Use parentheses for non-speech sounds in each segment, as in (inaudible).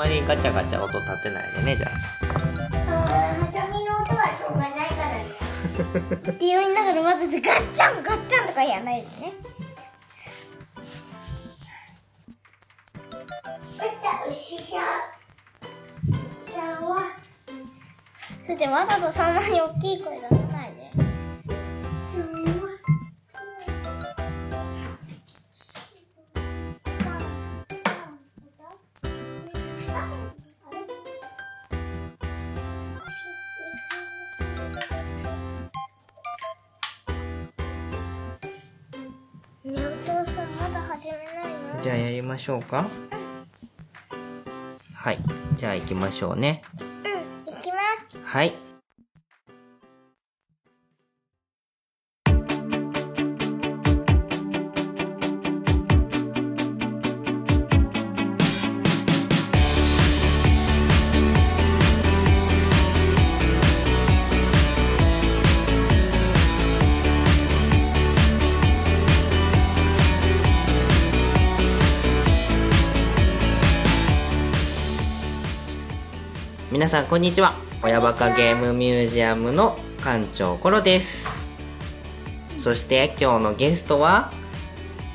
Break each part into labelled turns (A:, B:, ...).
A: まりガチャガチャ音立てないでね、じゃあ。
B: あーハサミの音はしょうがないからね。って言いながらまずガッチャンガッチャンとかやらないですね牛さん牛さんは。そしてわざとそんなに大きい声出さ
A: しょうか？はい。じゃあ行きましょうね。
B: うん行きます
A: はい。さんこんにちは。親バカゲームミュージアムの館長コロです。そして今日のゲストは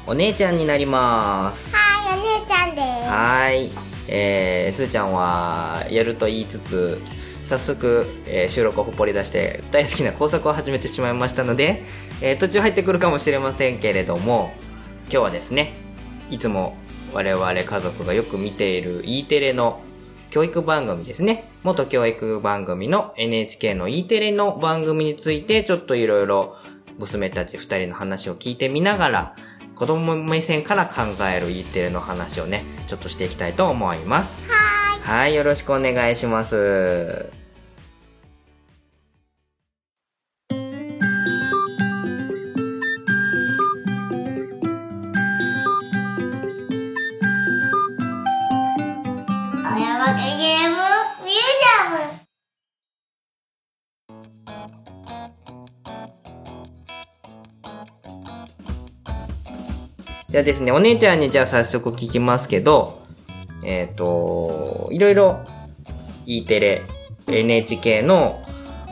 A: お姉ちゃんになります。
B: はいお姉ちゃんです。
A: はい。えー、すーちゃんはやると言いつつ早速、えー収録をほっぽり出して大好きな工作を始めてしまいましたので、えー途中入ってくるかもしれませんけれども今日はですねいつも我々家族がよく見ている E テレの教育番組ですね。元教育番組の NHK の E テレの番組についてちょっといろいろ娘たち二人の話を聞いてみながら子供目線から考える E テレの話をね、ちょっとしていきたいと思います。
B: は
A: はい、よろしくお願いします。じゃあですね、お姉ちゃんにじゃあ早速聞きますけど、えっ、と、いろいろ E テレ、NHK の、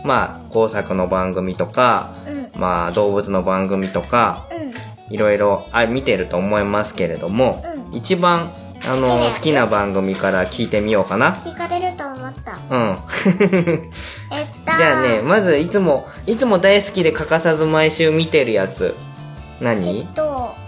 A: まあ、工作の番組とか、
B: うん。
A: まあ、動物の番組とか、
B: うん。
A: いろいろあ見てると思いますけれども、
B: う
A: 一番、あの、
B: 好きな
A: 番組から聞いてみようかな。
B: 聞かれると思った。
A: うん。(laughs)
B: えっと。
A: じゃあね、まず、いつも、いつも大好きで欠かさず毎週見てるやつ。
B: え
A: 何
B: っと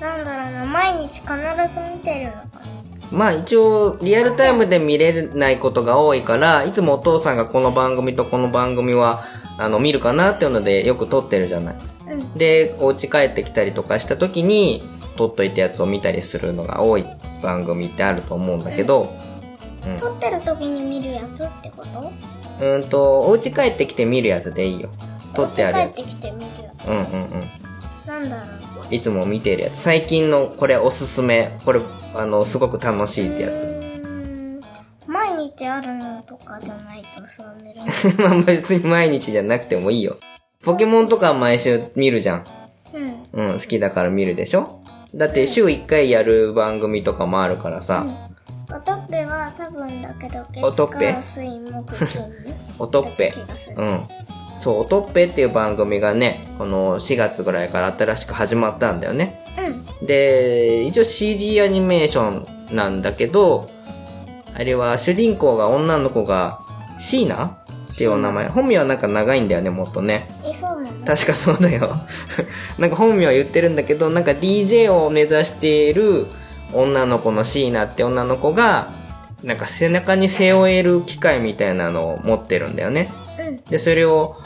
B: なんだろうな毎日必ず見てるのかな
A: まあ一応、リアルタイムで見れないことが多いから、いつもお父さんがこの番組とこの番組は、あの、見るかなっていうのでよく撮ってるじゃない。
B: うん
A: で、お家帰ってきたりとかした時に、撮っといたやつを見たりするのが多い番組ってあると思うんだけど、うん。
B: 撮ってる時に見るやつってこと？
A: うんと、お家帰ってきて見るやつでいいよ。撮ってあるやつ
B: 帰っ。てきて見るや
A: うんうんうん。
B: つなんだろう
A: いつも見てるやつ。最近のこれおすすめ。これ、あの、すごく楽しいってやつ。
B: 毎日あるのとかじゃないとさ寝れない (laughs)
A: まあ別に毎日じゃなくてもいいよ。ポケモンとかは毎週見るじゃん。
B: うん
A: うん、好きだから見るでしょ？だって週1回やる番組とかもあるからさ。
B: おとっぺは多分だけど
A: おとっぺ？
B: 月火水木金 (laughs)
A: おとっぺうん。そう、おとっぺっていう番組がね、この4月ぐらいから新しく始まったんだよね。
B: うん
A: で、一応 CG アニメーションなんだけど、あれは主人公が女の子がシーナっていうお名前。本名はなんか長いんだよね、もっとね。
B: えそうなの？
A: 確かそうだよ。(laughs) なんか本名は言ってるんだけど、なんか DJ を目指している女の子のシーナって女の子が、なんか背中に背負える機械みたいなのを持ってるんだよね。
B: うん
A: で、それを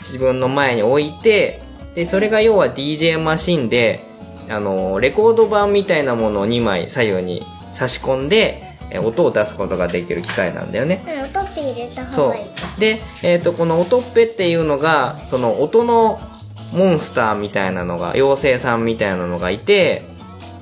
A: 自分の前に置いて、で、それが要は DJ マシンで、あの、レコード版みたいなものを2枚左右に差し込んで、え音を出すことができる機械なんだよね。
B: うんおとっぺ入れた方
A: そ
B: がいいか
A: う。で、えっ、と、この音っぺっていうのが、その音のモンスターみたいなのが、妖精さんみたいなのがいて、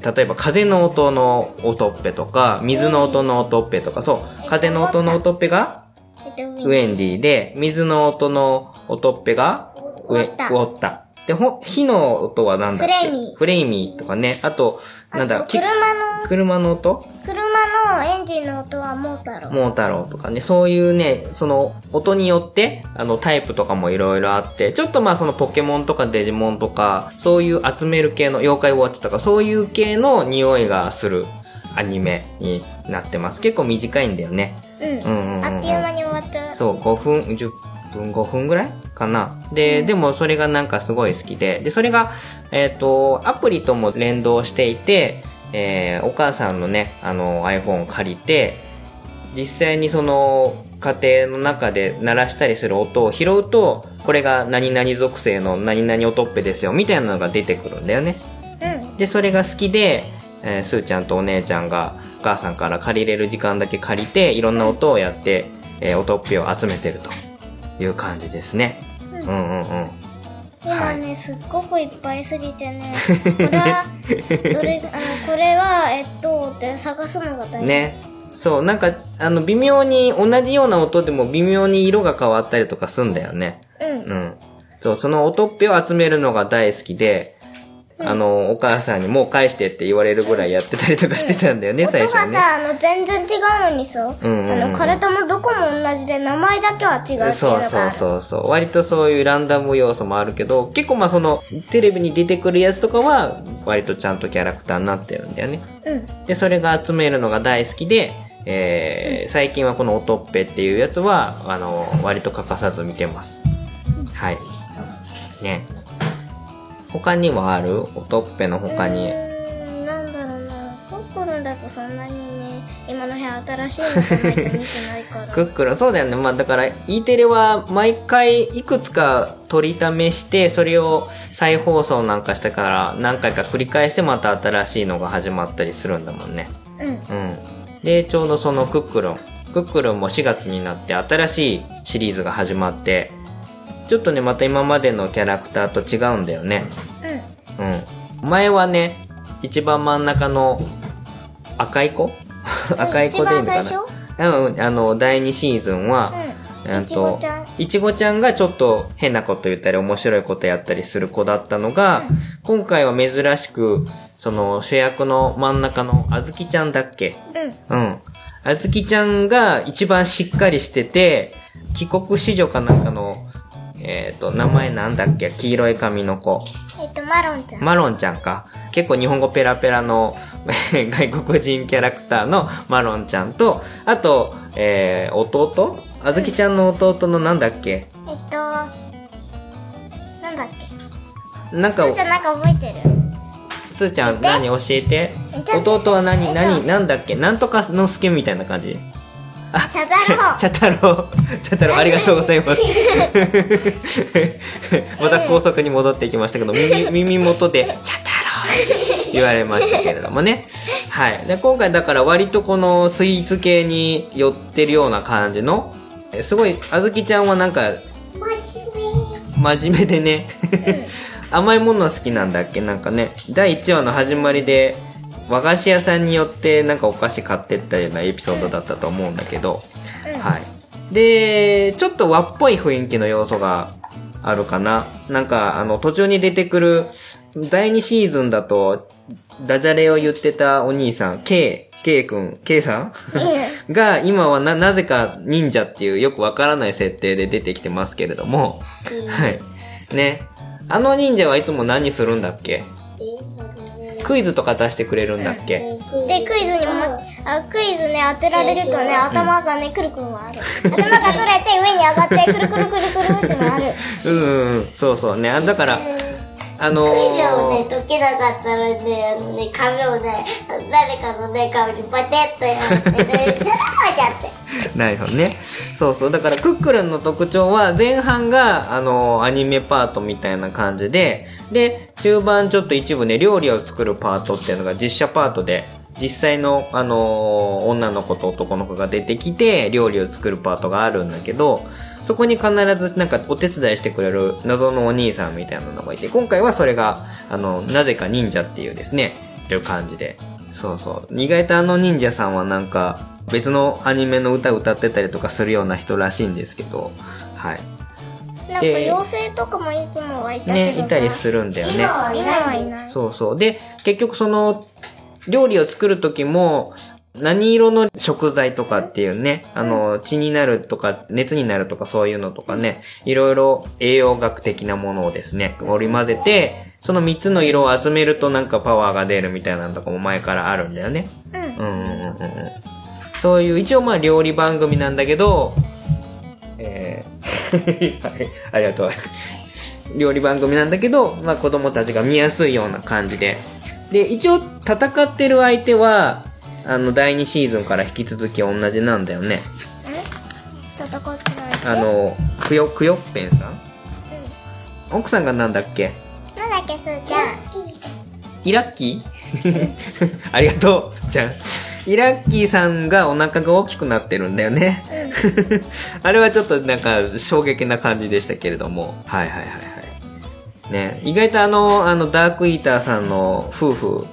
A: 例えば風の音の音っぺとか、水の音の音っぺとか、そう、風の音の音っぺが
B: えっと
A: ウェンディで、水の音の音っぺがウェ
B: ウォッタ
A: ウォッタ。で、ほ、火の音はなんだっけ？
B: フレイミー
A: フレイミーとかね。あと、なんだ
B: あと車の
A: 車の音？
B: 車のエンジンの音はモータロ。
A: モータローとかね、そういうね、その音によって、あのタイプとかもいろいろあって、ちょっとまあそのポケモンとかデジモンとか、そういう集める系の妖怪ウォッチとか、そういう系の匂いがするアニメになってます。結構短いんだよね。
B: うん。
A: うんうんうん
B: あっという間に終わっちゃう。
A: そう、5分、10分、5分ぐらいかな。で、でもそれがなんかすごい好きで、で、それが、えっ、と、アプリとも連動していて、えーお母さんのね、あの、iPhone を借りて、実際にその、家庭の中で鳴らしたりする音を拾うと、これが何々属性の何々音っぺですよ、みたいなのが出てくるんだよね。
B: うん。
A: で、それが好きで、えースーちゃんとお姉ちゃんがお母さんから借りれる時間だけ借りて、いろんな音をやって、えー音っぺを集めてるという感じですね。うんうんうん。
B: 今ね、すっごくいっぱいすぎてね、(laughs) これは、どれ、あの、これは、えっと、って探すのが大変。
A: ね。そう、なんか、あの、微妙に、同じような音でも微妙に色が変わったりとかすんだよね。
B: うん。
A: うん。そう、その音っぺを集めるのが大好きで、あの、お母さんにもう返してって言われるぐらいやってたりとかしてたんだよね、
B: 音が
A: 最初ね。
B: さ、あの、全然違うのにさ、
A: うんうんうん
B: あの、体もどこも同じで、名前だけは違うっていうのが
A: そうそうそうそう。割とそういうランダム要素もあるけど、結構まあその、テレビに出てくるやつとかは、割とちゃんとキャラクターになってるんだよね。
B: うん。
A: で、それが集めるのが大好きで、えー、最近はこの音っぺっていうやつは、あの、割と欠かさず見てます。はい。ね。他にもある？音っぺの他
B: う
A: に。
B: なんだろうな。コッコロンだとそんなにね、今の辺新しいのじゃないと見てないから。(laughs)
A: クックルン、そうだよね。まあだから、E テレは毎回いくつか取りためして、それを再放送なんかしてから何回か繰り返してまた新しいのが始まったりするんだもんね。
B: うん。
A: うん。で、ちょうどそのクックルン。クックルンも4月になって新しいシリーズが始まって、ちょっとね、また今までのキャラクターと違うんだよね。
B: うん。
A: うん。前はね、一番真ん中の赤い子？赤い子でいいのかな？うん、あの、第2シーズンは、
B: うん
A: えっと
B: いちごちゃん
A: いちごちゃんがちょっと変なこと言ったり面白いことやったりする子だったのが、今回は珍しく、その主役の真ん中のあずきちゃんだっけ？
B: うん。
A: うん。あずきちゃんが一番しっかりしてて、帰国子女かなんかの、えっ、と、名前なんだっけ？黄色い髪の子。
B: えっと、マロンちゃん。
A: マロンちゃんか。結構日本語ペラペラの (laughs) 外国人キャラクターのマロンちゃんと、あと、えー、弟？あずきちゃんの弟のなんだっけ？
B: えっと、なんだっけ？
A: なんか
B: すー、ちゃんなんか覚えてる？
A: すーちゃん何？教えて。弟は何？
B: えっと。
A: 何？なんだっけ？なんとかのすけみたいな感じ？
B: あ、チャザルホ
A: チャタロウ、チャタロウありがとうございます。(laughs) (laughs) また高速に戻っていきましたけど、耳、耳元で、チャタロウ言われましたけれどもね。はい。で、今回だから割とこのスイーツ系に寄ってるような感じの、えすごい、あずきちゃんはなんか、
B: 真面
A: 目。でね、(laughs) 甘いもの好きなんだっけ？なんかね、第1話の始まりで、和菓子屋さんによってなんかお菓子買ってったようなエピソードだったと思うんだけど、はい。で、ちょっと和っぽい雰囲気の要素があるかな。なんか、あの、途中に出てくる、第2シーズンだと、ダジャレを言ってたお兄さん、K、K 君、K さん？(laughs) が、今はな、なぜか忍者っていうよくわからない設定で出てきてますけれども、はい。ね。あの忍者はいつも何するんだっけ？クイズとか出してくれるんだっけ？
B: 目で、クイズにも、あ、クイズね、当てられるとね、頭がね、くるくる回る。頭が取れて上に上がって、くるくるくるくるって回る。
A: うん。そうそうね。あだから、あの
C: クイズをね、
A: ー、
C: 解けなかったらね、あのね、紙をね、誰かのね、紙にパテッとやってね、(laughs) チャラーやって。
A: なるほどね。そうそう。だから、クックルンの特徴は、前半が、あの、アニメパートみたいな感じで、で、中盤ちょっと一部ね、料理を作るパートっていうのが実写パートで、実際の、あの女の子と男の子が出てきて、料理を作るパートがあるんだけど、そこに必ずなんかお手伝いしてくれる謎のお兄さんみたいなのがいて、今回はそれが、あの、なぜか忍者っていうですね、いる感じで。そうそう。意外とあの忍者さんはなんか、別のアニメの歌歌ってたりとかするような人らしいんですけど、はい。
B: なんか妖精とかもいつもはいたけ
A: ね。いたりするんだよね。
B: 今はいない。
A: そうそう。で、結局その、料理を作る時も、何色の食材とかっていうね、あの、血になるとか、熱になるとかそういうのとかね、いろいろ栄養学的なものをですね、織り混ぜて、その3つの色を集めるとなんかパワーが出るみたいなのとかも前からあるんだよね。
B: うん。
A: うんうんうんうんうん。そういう、一応まあ料理番組なんだけど、えー、(laughs) はい、ありがとう。料理番組なんだけど、まあ子供たちが見やすいような感じで。で、一応戦ってる相手は、あの、第2シーズンから引き続き同じなんだよね。
B: 戦ってない。
A: あの、くよ、くよっぺんさん？奥さんがなんだっけ？
B: なんだっけ、すーちゃん。
A: イラッキー？(laughs) ありがとう、すっちゃん。イラッキーさんがお腹が大きくなってるんだよね。(laughs) あれはちょっとなんか衝撃な感じでしたけれども。はいはいはいはい。ね、意外とあの、あの、ダークイーターさんの夫婦、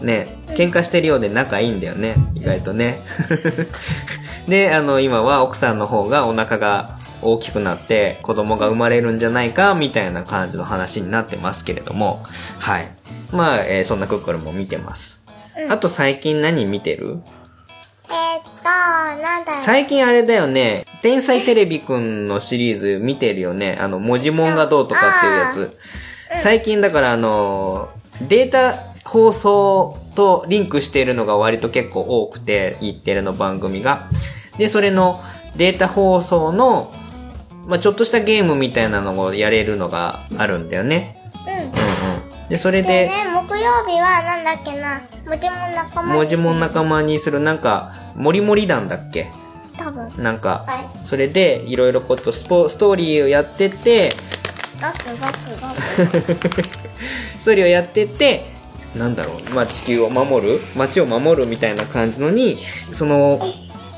A: ね、喧嘩してるようで仲いいんだよね。意外とね。(laughs) で、あの、今は奥さんの方がお腹が大きくなって子供が生まれるんじゃないか、みたいな感じの話になってますけれども。はい。まあ、えーそんなクックルも見てます。あと最近何見てる？
B: えー、っと、なんだろう。
A: 最近あれだよね。天才テレビくんのシリーズ見てるよね。あの、文字もんがどうとかっていうやつ。最近だからあの、データ放送とリンクしているのが割と結構多くて、日テレの番組が。で、それのデータ放送の、まあ、ちょっとしたゲームみたいなのをやれるのがあるんだよね。
B: うん。
A: で、それ
B: で
A: で、
B: ね、木曜日はなんだっけな、もちもん仲間
A: 文字も仲間にする。なんか、もりもり団だっけ？
B: 多分。
A: なんか、
C: はい。
A: それでいろいろことスポストーリーをやってて、
B: ガクガクガク。
A: ストーリーをやって (laughs) て、なんだろう、まあ、地球を守る？街を守るみたいな感じのに、その、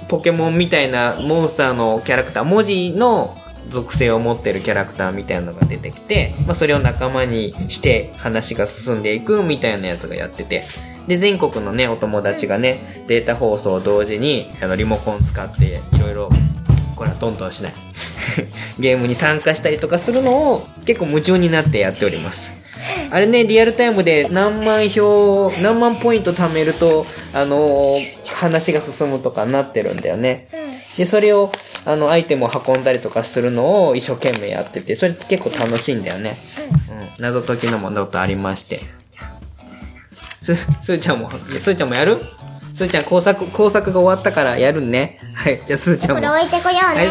A: ポケモンみたいなモンスターのキャラクター、文字の属性を持ってるキャラクターみたいなのが出てきて、まあ、それを仲間にして話が進んでいくみたいなやつがやってて、で、全国のね、お友達がね、データ放送を同時に、あの、リモコン使って、いろいろ、これはトントンしない。(laughs) ゲームに参加したりとかするのを結構夢中になってやっております。あれね、リアルタイムで何万票、何万ポイント貯めると、あのー話が進むとかなってるんだよね。
B: うん。
A: で、それを、あの、アイテムを運んだりとかするのを一生懸命やってて、それ結構楽しいんだよね。うん。謎解きのものとありまして。す、すーちゃんも、すーちゃんもやる？すーちゃん工作、工作が終わったからやるね。はい。じゃあすーちゃんも。
B: これ置いてこようね。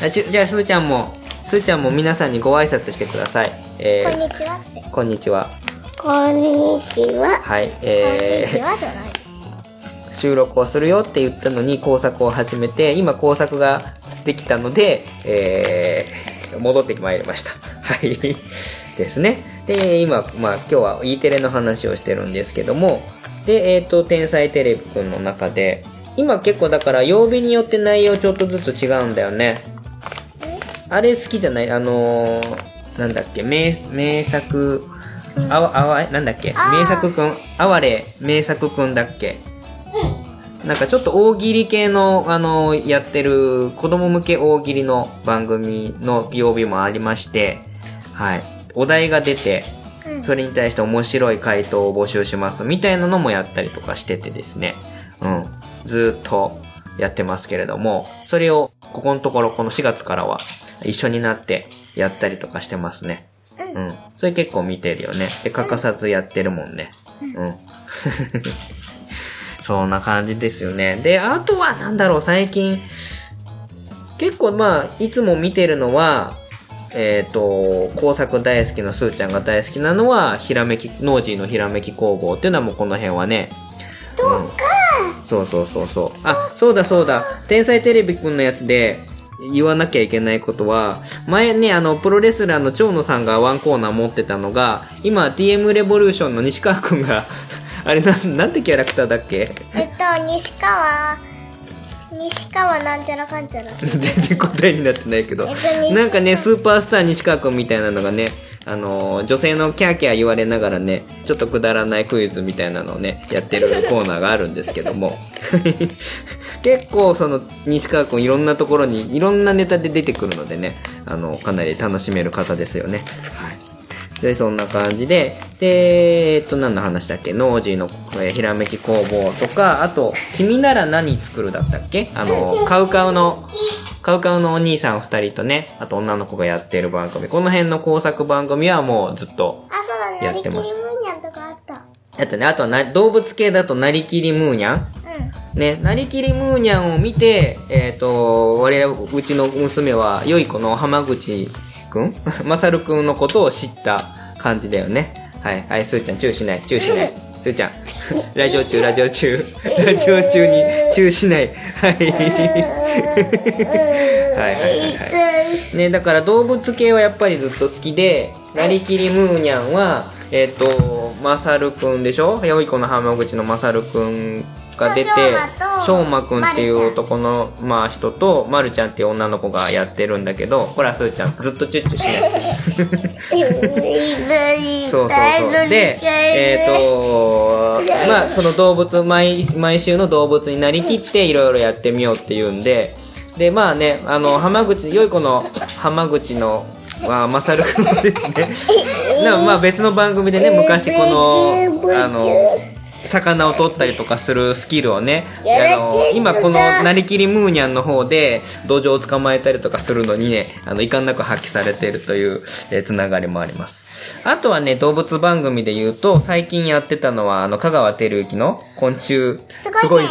A: はい、じゃあ、じゃあ、すーちゃんも、すーちゃんも皆さんにご挨拶してください。えー、
B: こんにちは。
A: こんにちは。
C: こんにちは。
A: はい、
B: こんにち
A: え
B: はじゃない。
A: ー、収録をするよって言ったのに工作を始めて、今工作ができたので、えー、戻ってまいりました。(laughs) はい。ですね。で、今、まあ今日は E テレの話をしてるんですけども、で、えっ、と、天才テレビくんの中で、今結構だから曜日によって内容ちょっとずつ違うんだよね。あれ好きじゃない？あのー、なんだっけ、名、名作、あわ、あわ、なんだっけ？名作くん、あわれ名作くんだっけ？なんかちょっと大喜利系の、あのーやってる子供向け大喜利の番組の曜日もありまして、はい。お題が出て、
B: うん
A: それに対して面白い回答を募集しますみたいなのもやったりとかしててですね。うん。ずーっとやってますけれども、それをここのところこの4月からは一緒になってやったりとかしてますね。うん。それ結構見てるよね。で、欠かさずやってるもんね。うん。そんな感じですよね。で、あとはなんだろう、最近、結構まあ、いつも見てるのは、えっ、と、工作大好きなスーちゃんが大好きなのは、ひらめき、ノージーのひらめき工房っていうのはもうこの辺はね。どうか、そうそうそうそう。あ、そうだそうだ。天才テレビくんのやつで、言わなきゃいけないことは、前ね、あの、プロレスラーの蝶野さんがワンコーナー持ってたのが、今、TM レボリューションの西川くんが、あれなん、なんてキャラクターだっけ？
B: えっと、西川、西川なんちゃらかんちゃら。(laughs)
A: 全然答えになってないけど、
B: えっと西
A: なんかねスーパースター西川君みたいなのがねあのー女性のキャーキャー言われながらねちょっとくだらないクイズみたいなのをねやってるコーナーがあるんですけども。(laughs) 結構その西川君いろんなところにいろんなネタで出てくるのでねあのかなり楽しめる方ですよね。はいで、そんな感じで、で、えっと、何の話だっけ？ノージーの、えーひらめき工房とか、あと、君なら何作るだったっけ？あの、カウカウの、カウカウのお兄さん二人とね、あと女の子がやってる番組。この辺の工作番組はもうずっと
B: あ、そうだね。
A: やってました
B: なりきりムーニャンとかあった。
A: あとね、あとはな、動物系だとなりきりムーニャン？
B: うん。
A: ね、なりきりムーニャンを見て、えっ、と、我々、うちの娘は、良い子の浜口くん？(laughs) まさるくんのことを知った感じだよね。はい。はい、すーちゃん、チューしない、チューしない。すーちゃん、(laughs) ラジオ中、ラジオ中、ラジオ中にチューしない。はい。(laughs) はいはいはいはい。ね、だから動物系はやっぱりずっと好きで、なりきりムーニャンは、えっ、と、まさるくんでしょ？良い子の浜口のまさるくんが出て
B: しょうま
A: くんっていう男の、まあ、人と、まるちゃんっていう女の子がやってるんだけど、ほら、すーちゃん、ずっとチュッチュしない。そうそうそう。で、えっ、と、まあ、その動物、毎、毎週の動物になりきっていろいろやってみようっていうんで、で、まあね、あの、浜口、良い子の浜口の、まあ、まさるくんはですね、(laughs) なまあ別の番組でね、昔この、あの、魚を取ったりとかするスキルをね、あの、今このなりきりムーニャンの方で、土壌を捕まえたりとかするのにね、あの、遺憾なく発揮されているという、えーつながりもあります。あとはね、動物番組で言うと、最近やってたのは、あの、香川照之の昆虫、すごいぜ。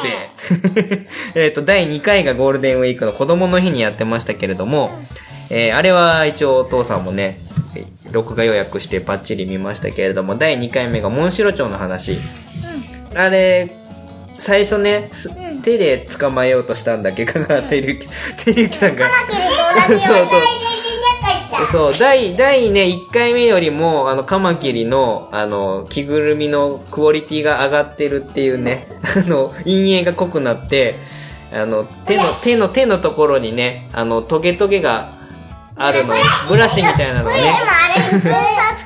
A: (laughs) えっと、第2回がゴールデンウィークの子供の日にやってましたけれども、えーあれは一応お父さんもね、えー録画予約してバッチリ見ましたけれども、第2回目がモンシロチョウの話。あれ、最初ね、す手で捕まえようとしたんだっけ？香川照之、照之 (laughs) さんが。
B: カマキリと同じように。(laughs)
A: そう、第、第ね、1回目よりも、あの、カマキリの、あの、着ぐるみのクオリティが上がってるっていうね、(laughs) あの、陰影が濃くなって、あの、手の、手の、手のところにね、あの、トゲトゲがあるの、ブラシ。みたいなのをね。
B: これでも、あれ普通さ、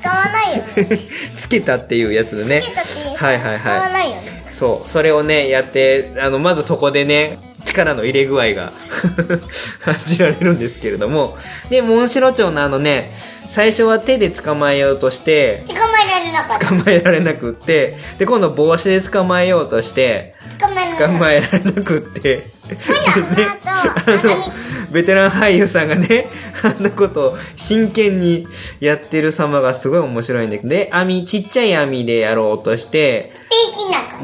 B: 使わないよね。
A: つけたっていうやつでね。
B: つけたし、
A: はいはい
B: 使わ
A: はい。
B: ないよね。
A: そう、それをね、やって、あの、まずそこでね、力の入れ具合が (laughs) 感じられるんですけれども、で、モンシロチョウのあのね、最初は手で捕まえようとして、
C: 捕まえられなかった。
A: 捕まえられなくって、で、今度帽子で捕まえようとして、
C: 捕まえられなかった。
A: 捕まえられなくって、で、
B: あ
A: の、ベテラン俳優さんがね、(laughs) あんなことを真剣にやってる様がすごい面白いんだけど、で、網、ちっちゃい網でやろうとして、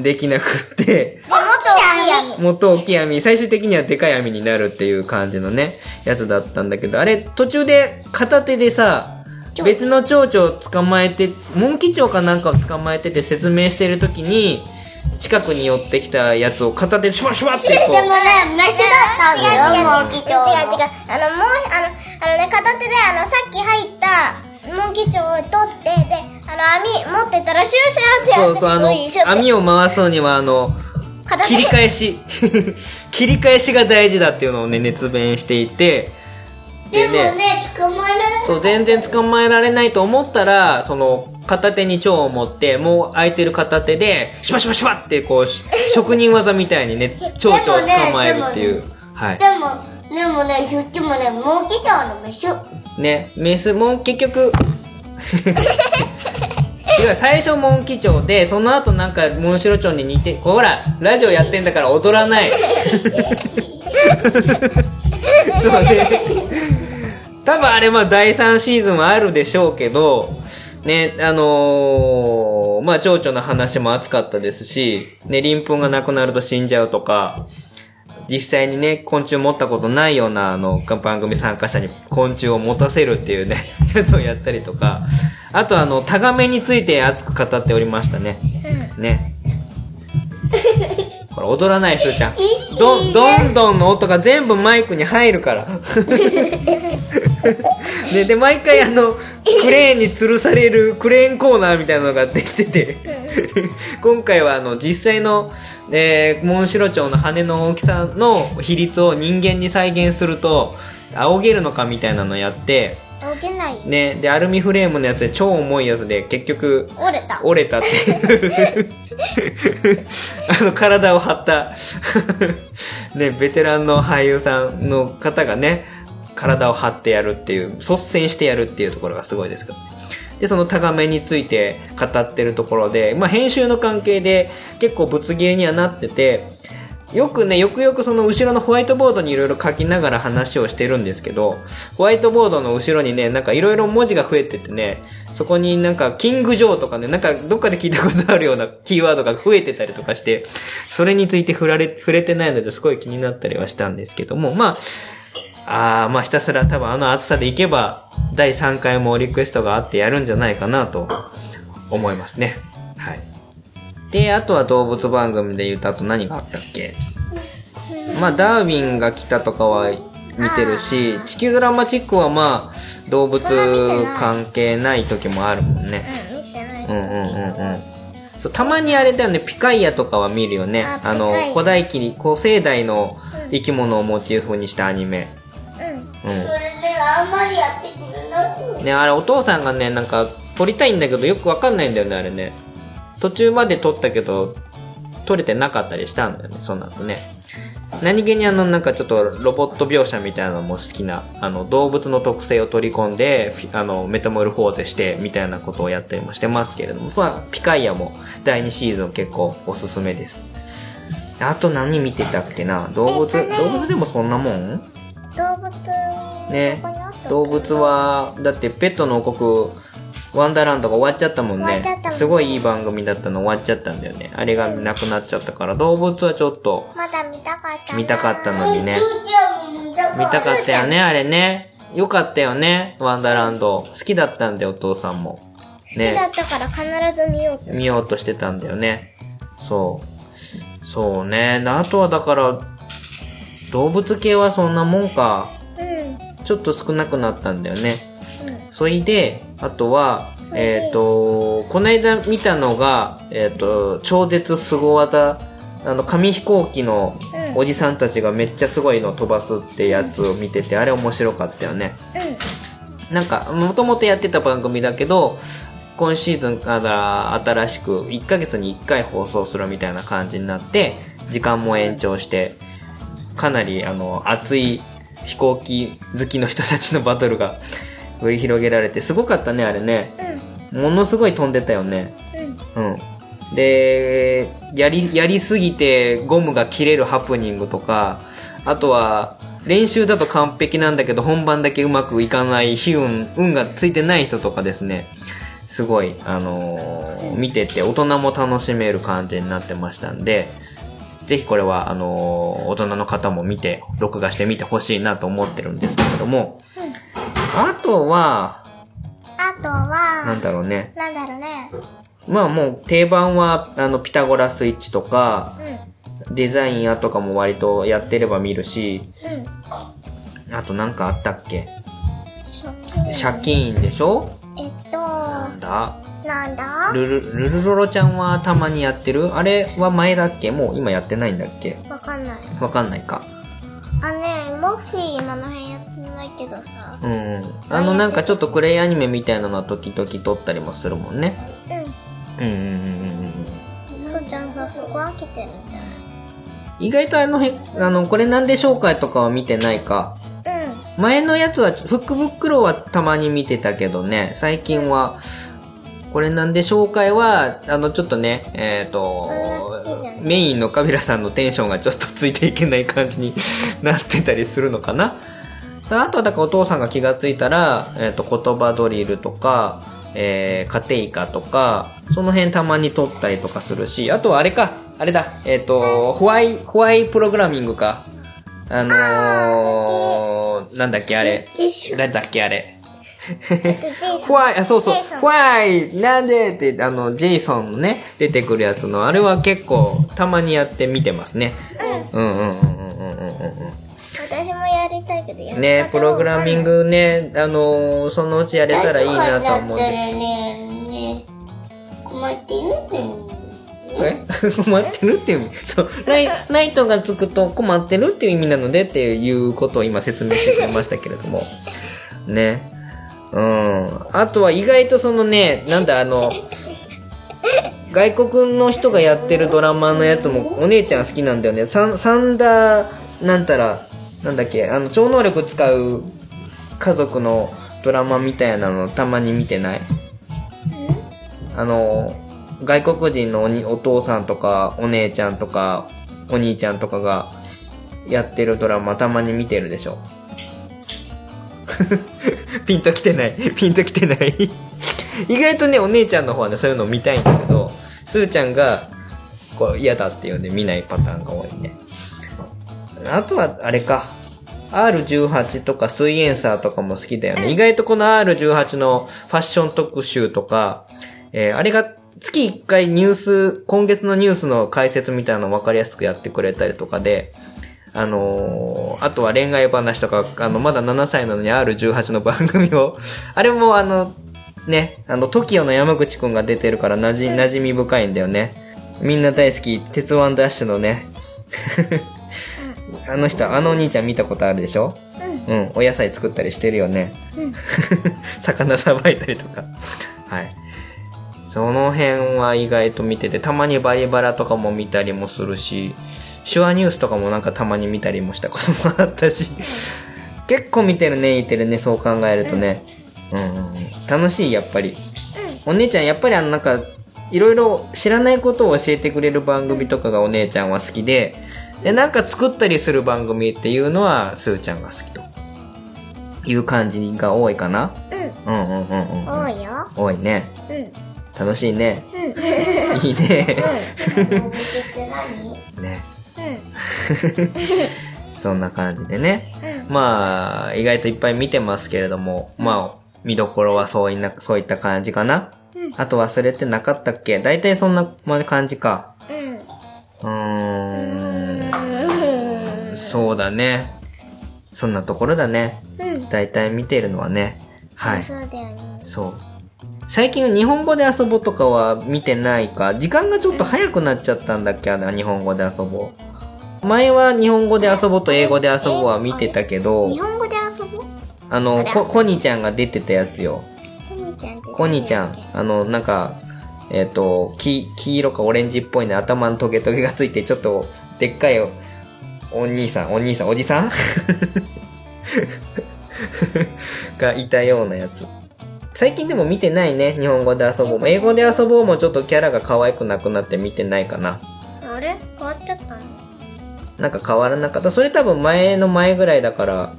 C: できな
A: くって。
B: もっと大きい網、
A: 最終的にはでかい網になるっていう感じのね、やつだったんだけど、あれ、途中で片手でさ、別の蝶々を捕まえて、モンキチョウかなんかを捕まえてて説明してる時に、近くに寄ってきたやつを片手でシュワシュワってこ
C: でもね、メスだったんだよ、
B: 違う違う
C: もう。貴重
B: 違う違う。あの、もう、あの、あのね、片手で、あの、さっき入った、モンキチョウを取って、で、あの、網持ってたら、シューシューって
A: う、
B: やって、
A: そうそう、あの網を回すのにはあの、切り返し、(laughs) 切り返しが大事だっていうのをね、熱弁していて、
C: でもね、捕まえられなかっ
A: そう、全然捕まえられないと思ったら、その、片手に蝶を持って、もう空いてる片手で、シュワシュワシュワってこう、し (laughs) 職人技みたいにね、蝶々を捕まえるっていう。はい
C: た。。でも、でもね、そっちもね、もう貴重のメス。
A: ね、メスも結局、(laughs) 違う、最初モンキチョウで、その後なんかモンシロチョウに似て、ほら、ラジオやってんだから踊らない。(laughs) そうね。多分あれまあ第3シーズンはあるでしょうけど、ね、あのーまあ蝶々の話も熱かったですし、ね、鱗粉がなくなると死んじゃうとか、実際にね、昆虫持ったことないような、あの、番組参加者に昆虫を持たせるっていうね、(laughs) やつをやったりとか、あとあの、タガメについて熱く語っておりましたね。ね。ほら、踊らない、すーちゃん。どん、どんどんの音が全部マイクに入るから。(laughs) (laughs) ね、で、毎回あの、クレーンに吊るされるクレーンコーナーみたいなのができてて、今回はあの、実際の、えー、モンシロチョウの羽の大きさの比率を人間に再現すると、仰げるのかみたいなのやって、
B: 置けない。
A: ね、で、アルミフレームのやつで超重いやつで結局、
B: 折れた。
A: 折れたっていう (laughs) あの体を張ったねベテランの俳優さんの方がね体を張ってやるっていう率先してやるっていうところがすごいですけど。で、そのタガメについて語ってるところで、まあ編集の関係で結構ぶつ切れにはなってて、よくね、よくよくその後ろのホワイトボードにいろいろ書きながら話をしてるんですけど、ホワイトボードの後ろにね、なんかいろいろ文字が増えててね、そこになんかキングジョーとかね、なんかどっかで聞いたことあるようなキーワードが増えてたりとかして、それについて触られ、触れてないのですごい気になったりはしたんですけども、まあ、あーまあひたすら多分あの厚さでいけば、第3回もリクエストがあってやるんじゃないかなと思いますね。はい。で、あとは動物番組で言うと、あと何があったっけ？まあ、ダーウィンが来たとかは見てるし、地球ドラマチックはまあ、動物関係ない時もあるもんね。
B: うん、見てない。
A: うんうんうんうん。そう、たまにあれだよね、ピカイアとかは見るよね。
B: あ
A: あの古代期に、古生代の生き物をモチーフにしたアニメ。
C: そ。れであんまりやってくれない
A: ね、あれお父さんがね、なんか撮りたいんだけどよくわかんないんだよね、あれね。途中まで撮ったけど、撮れてなかったりしたんだよね、その後ね。何気にあの、なんかちょっとロボット描写みたいなのも好きな、あの、動物の特性を取り込んで、あの、メタモルフォーゼして、みたいなことをやったりもしてますけれども、まあ、ピカイアも第2シーズン結構おすすめです。あと何見てたっけな？動物、
B: えっとね
A: 動物でもそんなもん？
B: 動物、
A: ね。動物はだってペットの王国ワンダーランドが終わっちゃったもんね。
B: んね。
A: すごいいい番組だったの終わっちゃったんだよね。あれがなくなっちゃったから。動物はちょっと
B: まだ見たかったな。
A: 見たかったのにね。
C: 見たか
A: った。よねあれね。よかったよねワンダーランド。好きだったんだよお父さんも。
B: 好きだったから必ず見ようと
A: 見ようとしてたんだよね。そう。そうね。あとはだから動物系はそんなもんか
B: うん。
A: ちょっと少なくなったんだよね
B: うん。
A: そいで、あとは、
B: それで
A: えっ、と、この間見たのが、えっ、と、超絶凄技、あの、紙飛行機の
B: うん
A: おじさんたちがめっちゃすごいの飛ばすってやつを見てて、あれ面白かったよね。
B: うん。
A: なんか、もともとやってた番組だけど、今シーズンから新しく1ヶ月に1回放送するみたいな感じになって、時間も延長して、かなりあの、熱い飛行機好きの人たちのバトルが (laughs) 繰り広げられて、すごかったね、あれね。
B: うん。
A: ものすごい飛んでたよね。
B: うん。
A: うん。で、やり、やりすぎてゴムが切れるハプニングとか、あとは、練習だと完璧なんだけど本番だけうまくいかない悲運、運がついてない人とかですね、すごい、あのー見てて大人も楽しめる感じになってましたんで、ぜひこれは、あのー大人の方も見て、録画してみてほしいなと思ってるんですけれども、あとは、
B: あとは、
A: なんだろうね。
B: なんだろうね。
A: まあもう定番は、あの、ピタゴラスイッチとか、
B: うん。
A: デザイン屋とかも割とやってれば見るし、
B: うん。
A: あとなんかあったっけ？
B: 借金。
A: 借金でしょ？
B: えっと、
A: なんだ？
B: なんだ？
A: ルル、ルルロロちゃんはたまにやってる？あれは前だっけ？もう今やってないんだっけ？
B: わかんない。
A: わかんないか。
B: あ、ねモッフィー今の辺やってないけどさ。
A: うんうん。あのなんかちょっとクレイアニメみたいなのは時々撮ったりもするもんね。
B: う
A: うんうんうんうんうん。
B: ん。そうちゃんさ、そこ飽きてるんじゃ
A: 意外とあの辺、あの、これなんで紹介とかは見てないか。
B: う
A: 前のやつは、フックブックローはたまに見てたけどね、最近は、これなんで紹介は、あの、ちょっとね、えっ、と
B: 好きじゃん、
A: メインのカビラさんのテンションがちょっとついていけない感じになってたりするのかな。あとは、だからお父さんが気がついたら、えっ、と、言葉ドリルとか、えー、家庭科とか、その辺たまに撮ったりとかするし、あとはあれか、あれだ、えっ、と、ホワイ、ホワイプログラミングか。あのー、なんだっけあれ。誰だっけあれ。ホワイ、あ、そうそうホワイ、なんでって、あの、ジェイソンのね、出てくるやつの、あれは結構、たまにやって見てますね。うんうんうんうんうんうんうん
B: 私もやりたいけどや
A: うん。ね、プログラミングね、あのーそのうちやれたらいいなと思うんですけど。
C: ねね困ってるんだよ。
A: え？(laughs) 困ってるっていう意味？そう、ライ、ライトがつくと困ってるっていう意味なのでっていうことを今説明してくれましたけれども。ね。うん。あとは意外とそのね、なんだあの、外国の人がやってるドラマのやつもお姉ちゃん好きなんだよね。サン、サンダー、なんたら、なんだっけ、あの、超能力使う家族のドラマみたいなのたまに見てない？あの、外国人のおお父さんとか、お姉ちゃんとか、お兄ちゃんとかがやってるドラマたまに見てるでしょ？(laughs) ピンときてない。ピンときてない。(laughs) 意外とね、お姉ちゃんの方はね、そういうの見たいんだけど、すーちゃんが、こう、嫌だっていうんで見ないパターンが多いね。あとは、あれか。R18 とかスイエンサーとかも好きだよね。意外とこの R18 のファッション特集とか、えーあれが月1回ニュース、今月のニュースの解説みたいなの分かりやすくやってくれたりとかで、あのーあとは恋愛話とか、あの、まだ7歳なのに R18 の番組を、(laughs) あれもあの、ね、あの、TOKIO の山口くんが出てるから馴染み、馴染み深いんだよね。みんな大好き、鉄腕ダッシュのね。あの人、あのお兄ちゃん見たことあるでしょ？うん。お野菜作ったりしてるよね。(laughs) 魚さばいたりとか。はい。その辺は意外と見てて、たまにバリバラとかも見たりもするし、手話ニュースとかもなんかたまに見たりもしたこともあったし、結構見てるね、いてるね、そう考えるとね。うんうんうん。楽しい、やっぱり。お姉ちゃん、やっぱりあの、なんか、いろいろ知らないことを教えてくれる番組とかがお姉ちゃんは好きで、で、なんか作ったりする番組っていうのは、すーちゃんが好きと。いう感じが多いかな
B: うん。
A: うんうんうんうん。
B: 多いよ。
A: 多いね。
B: うん。
A: 楽しいね。
B: うん。(laughs)
A: いいね。(laughs)
C: 動物って何？
A: ね。
B: うん。
A: そんな感じでね。
B: うん。
A: まあ、意外といっぱい見てますけれども、まあ、見どころはそういな、そういった感じかな。
B: うん
A: あと忘れてなかったっけ？大体そんな感じか。
B: うん。
A: うーん。そうだね。そんなところだね。
B: うん。
A: 大体見てるのはね。はい。
B: そうだよね。
A: そう。最近日本語で遊ぼうとかは見てないか？時間がちょっと早くなっちゃったんだっけ？あの日本語で遊ぼう。前は日本語で遊ぼうと英語で遊ぼうは見てたけど
B: 日、本語で遊ぼう？
A: あの、こ、コニちゃんが出てたやつよ。
B: コニちゃんって。
A: コニちゃん。あの、なんか、えっ、と、黄、黄色かオレンジっぽいね、頭のトゲトゲがついて、ちょっと、でっかいお、お兄さん、お兄さん、おじさん？(laughs) がいたようなやつ。最近でも見てないね、日本語で遊ぼうも。英語で遊ぼうもちょっとキャラが可愛くなくなって見てないかな。
B: あれ？変わっちゃったの？
A: なんか変わらなかった。それ多分前の前ぐらいだから、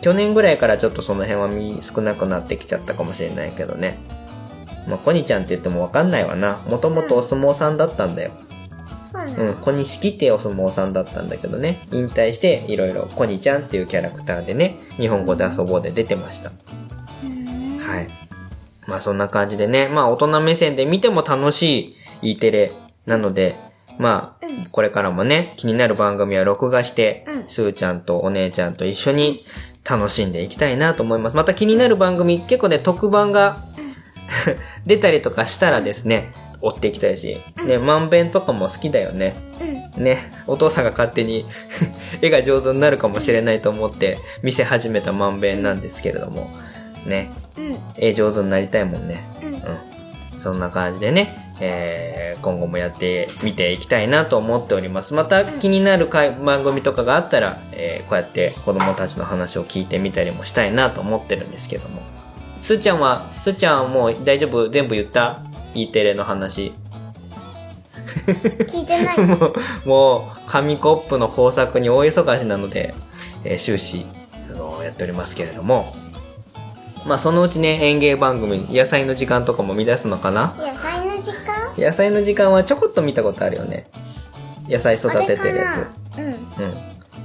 A: 去年ぐらいからちょっとその辺は見少なくなってきちゃったかもしれないけどね。まあ、コニちゃんって言ってもわかんないわな。もともとお相撲さんだったんだよ。
B: そうなの
A: うん、小錦ってお相撲さんだったんだけどね。引退して、いろいろコニちゃんっていうキャラクターでね、日本語で遊ぼうで出てました。
B: うん
A: はい。まあそんな感じでね、まあ大人目線で見ても楽しい E テレなので、まあ、これからもね、気になる番組は録画して、
B: うん
A: すーちゃんとお姉ちゃんと一緒に楽しんでいきたいなと思います。また気になる番組、結構ね、特番が (laughs) 出たりとかしたらですね、追っていきたいし、ね、まんべんとかも好きだよね。
B: うん。
A: ね、お父さんが勝手に (laughs) 絵が上手になるかもしれないと思って見せ始めたまんべんなんですけれども、ね、
B: うん。
A: 絵上手になりたいもんね。
B: うん。
A: うん。そんな感じでね、えー、今後もやってみていきたいなと思っております。また気になる回番組とかがあったら、えー、こうやって子供たちの話を聞いてみたりもしたいなと思ってるんですけども。すーちゃんは、すーちゃんはもう大丈夫？全部言った ?E テレの話。
B: 聞いてない。(laughs)
A: もう、もう、紙コップの工作に大忙しなので、えー終始、あのやっておりますけれども。まあ、そのうちね、園芸番組、野菜の時間とかも乱すのかな？
B: 野菜の時間？
A: 野菜の時間はちょこっと見たことあるよね。野菜育ててるやつ。
B: うん。
A: うん。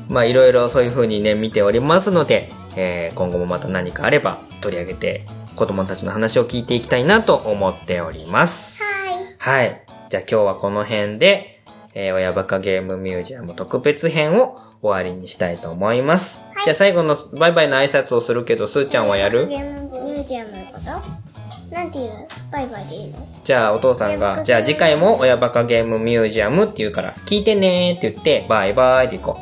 A: まあ、いろいろそういう風にね、見ておりますので、えー今後もまた何かあれば取り上げて、子供たちの話を聞いていきたいなと思っております。
B: はい。
A: はい。じゃあ今日はこの辺で、えー親バカゲームミュージアム特別編を終わりにしたいと思います。
B: はい
A: じゃあ最後のバイバイの挨拶をするけど、すーちゃんはやる？
B: ゲームミュージアムのこと？なんて言う？バイバイでいいの？
A: じゃあお父さんが、じゃあ次回も親バカゲームミュージアムって言うから、聞いてねーって言って、バイバイでいこ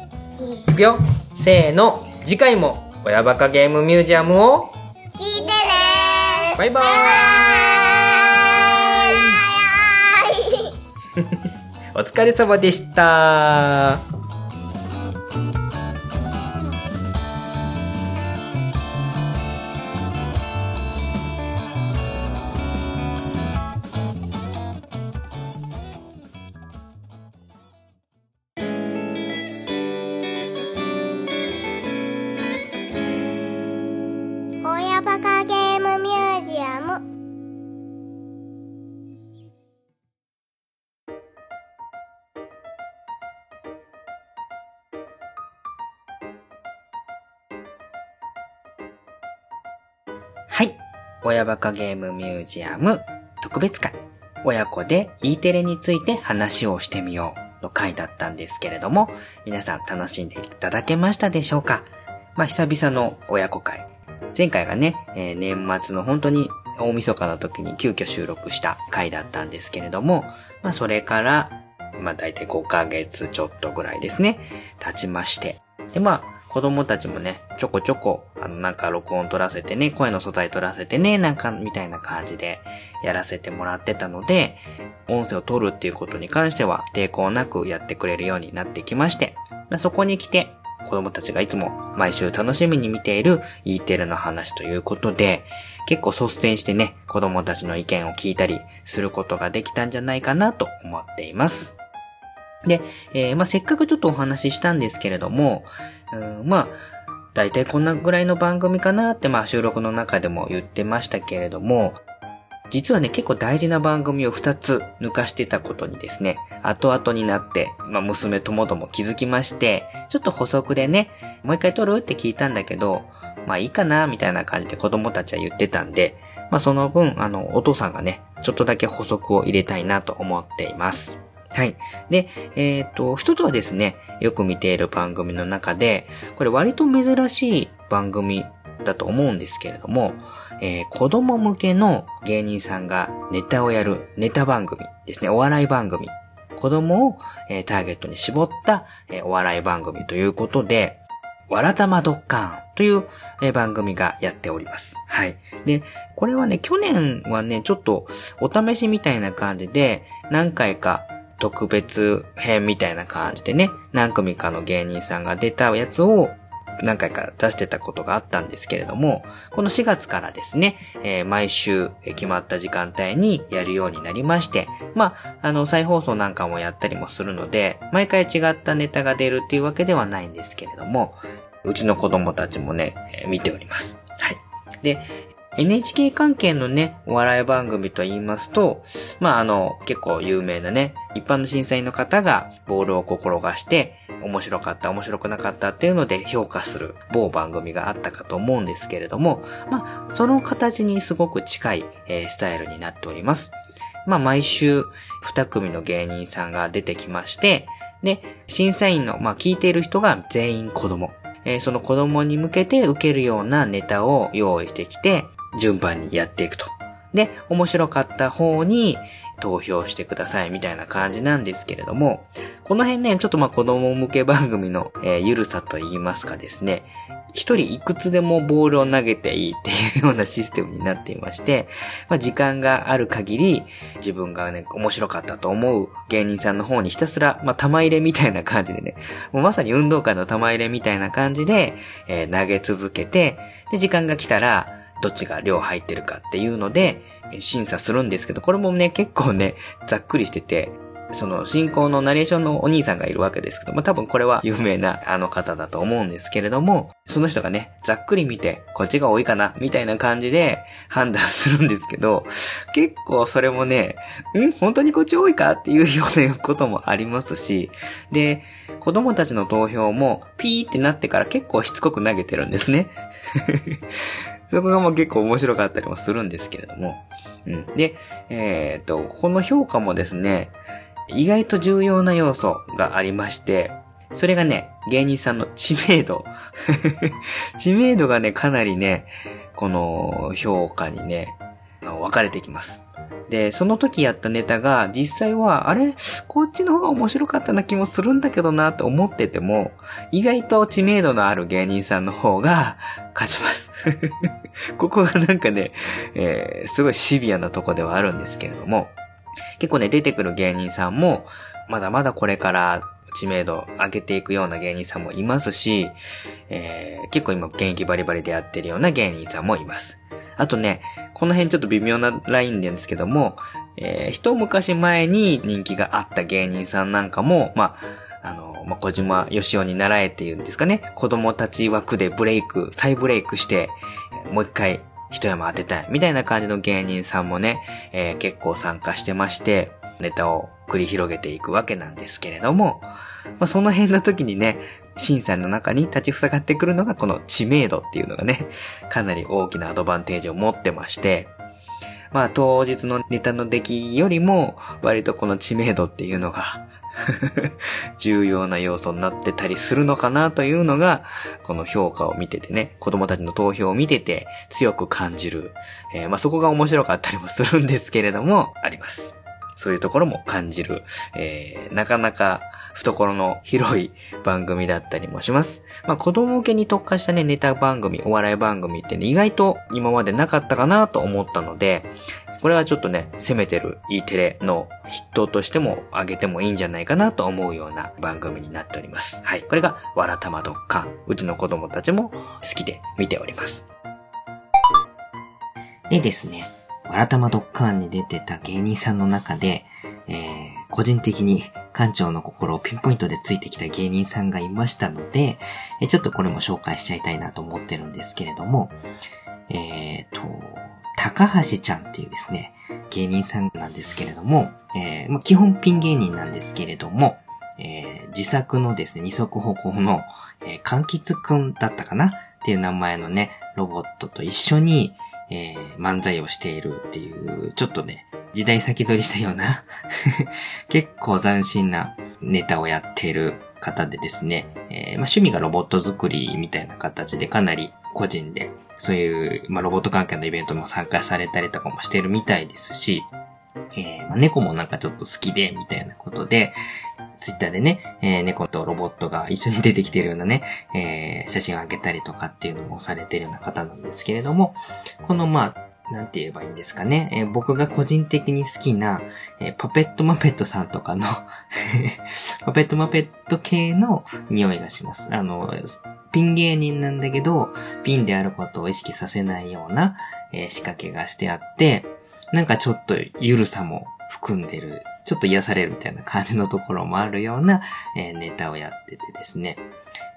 A: う。いくよ。せーの、次回も親バカゲームミュージアムを、
B: 聞いてね。ー
A: バイバーイ。
B: バイバイ。(laughs)
A: お疲れ様でした親バカゲームミュージアム特別会、親子で E テレについて話をしてみようの回だったんですけれども、皆さん楽しんでいただけましたでしょうか？まあ、久々の親子会。前回がね、えー、年末の本当に大晦日の時に急遽収録した回だったんですけれども、まあ、それから、まあ、大体5ヶ月ちょっとぐらいですね、経ちまして。で、まあ、子供たちもね、ちょこちょこ、あの、なんか録音取らせてね、声の素材取らせてね、なんか、みたいな感じでやらせてもらってたので、音声を取るっていうことに関しては抵抗なくやってくれるようになってきまして、まあそこに来て、子供たちがいつも毎週楽しみに見ている E テレの話ということで、結構率先してね、子供たちの意見を聞いたりすることができたんじゃないかなと思っています。で、えー、まあ、せっかくちょっとお話ししたんですけれども、うんまあ、だいたいこんなぐらいの番組かなって、まあ、収録の中でも言ってましたけれども、実はね、結構大事な番組を2つ抜かしてたことにですね、後々になって、まあ、娘ともども気づきまして、ちょっと補足でね、もう一回撮るって聞いたんだけど、まあいいかな、みたいな感じで子供たちは言ってたんで、まあその分、あの、お父さんがね、ちょっとだけ補足を入れたいなと思っています。はい。で、えっ、と、一つはですね、よく見ている番組の中で、これ割と珍しい番組だと思うんですけれども、えー、子供向けの芸人さんがネタをやるネタ番組ですね、お笑い番組。子供を、えー、ターゲットに絞った、えー、お笑い番組ということで、わらたまドッカンという、えー、番組がやっております。はい。で、これはね、去年はね、ちょっとお試しみたいな感じで、何回か特別編みたいな感じでね、何組かの芸人さんが出たやつを何回か出してたことがあったんですけれども、この4月からですね、えー、毎週決まった時間帯にやるようになりまして、まあ、あの、再放送なんかもやったりもするので、毎回違ったネタが出るっていうわけではないんですけれども、うちの子供たちもね、えー、見ております。はい。で、NHK 関係のね、お笑い番組と言いますと、まあ、あの、結構有名なね、一般の審査員の方がボールを転がして、面白かった、面白くなかったっていうので評価する某番組があったかと思うんですけれども、まあ、その形にすごく近い、えー、スタイルになっております。まあ、毎週、二組の芸人さんが出てきまして、で、審査員の、まあ、聞いている人が全員子供。えー、その子供に向けて受けるようなネタを用意してきて、順番にやっていくと。で、面白かった方に投票してくださいみたいな感じなんですけれども、この辺ね、ちょっとまあ子供向け番組の、えー、ゆるさと言いますかですね、一人いくつでもボールを投げていいっていうようなシステムになっていまして、まあ時間がある限り自分がね、面白かったと思う芸人さんの方にひたすら、まあ玉入れみたいな感じでね、もうまさに運動会の玉入れみたいな感じで、えー、投げ続けて、で、時間が来たら、どっちが量入ってるかっていうので、審査するんですけど、これもね、結構ね、ざっくりしてて、その進行のナレーションのお兄さんがいるわけですけど、まあ、多分これは有名なあの方だと思うんですけれども、その人がね、ざっくり見て、こっちが多いかな、みたいな感じで判断するんですけど、結構それもね、ん本当にこっち多いかっていうようなこともありますし、で、子供たちの投票もピーってなってから結構しつこく投げてるんですね。そこがもう結構面白かったりもするんですけれども。うん。で、えっ、ー、と、この評価もですね、意外と重要な要素がありまして、それがね、芸人さんの知名度。(laughs) 知名度がね、かなりね、この評価にね、分かれてきます。で、その時やったネタが実際は、あれ？こっちの方が面白かったな気もするんだけどなって思ってても、意外と知名度のある芸人さんの方が勝ちます。(laughs) ここがなんかね、えー、すごいシビアなとこではあるんですけれども、結構ね、出てくる芸人さんも、まだまだこれから知名度上げていくような芸人さんもいますし、えー、結構今現役バリバリでやってるような芸人さんもいます。あとね、この辺ちょっと微妙なラインなんですけども、えー、一昔前に人気があった芸人さんなんかも、まあ、あの、まあ、小島よしおに習えっていうんですかね、子供たち枠でブレイク、再ブレイクして、もう一回一山当てたい、みたいな感じの芸人さんもね、えー、結構参加してまして、ネタを繰り広げていくわけなんですけれども、まあ、その辺の時にね、審査の中に立ち塞がってくるのがこの知名度っていうのがね、かなり大きなアドバンテージを持ってまして、まあ当日のネタの出来よりも割とこの知名度っていうのが (laughs) 重要な要素になってたりするのかなというのが、この評価を見ててね、子供たちの投票を見てて強く感じる。えー、まあそこが面白かったりもするんですけれども、あります。そういうところも感じる、えー、なかなか懐の広い番組だったりもします。まあ子供向けに特化したね、ネタ番組、お笑い番組ってね、意外と今までなかったかなと思ったので、これはちょっとね、攻めてる E テレの筆頭としても上げてもいいんじゃないかなと思うような番組になっております。はい。これが、わらたまドッカン。うちの子供たちも好きで見ております。でですね、わらたまドッカーンに出てた芸人さんの中で、えー、個人的に館長の心をピンポイントでついてきた芸人さんがいましたので、えちょっとこれも紹介しちゃいたいなと思ってるんですけれども、えーと、高橋ちゃんっていうですね、芸人さんなんですけれども、えー、ま基本ピン芸人なんですけれども、えー、自作のですね、二足歩行の、えー、柑橘くんだったかな？っていう名前のね、ロボットと一緒に、えー、漫才をしているっていう、ちょっとね、時代先取りしたような (laughs) 結構斬新なネタをやっている方でですね、えー、まあ、趣味がロボット作りみたいな形でかなり個人で、そういう、まあ、ロボット関係のイベントも参加されたりとかもしてるみたいですし、えー、まあ、猫もなんかちょっと好きで、みたいなことで、ツイッターでね、えー、猫とロボットが一緒に出てきてるようなね、えー、写真をあげたりとかっていうのもされてるような方なんですけれども、このまあ、なんて言えばいいんですかね。えー、僕が個人的に好きな、えー、パペットマペットさんとかの (laughs) パペットマペット系の匂いがします。あの、ピン芸人なんだけど、ピンであることを意識させないような、えー、仕掛けがしてあって、なんかちょっとゆるさも含んでる、ちょっと癒されるみたいな感じのところもあるような、えー、ネタをやっててですね。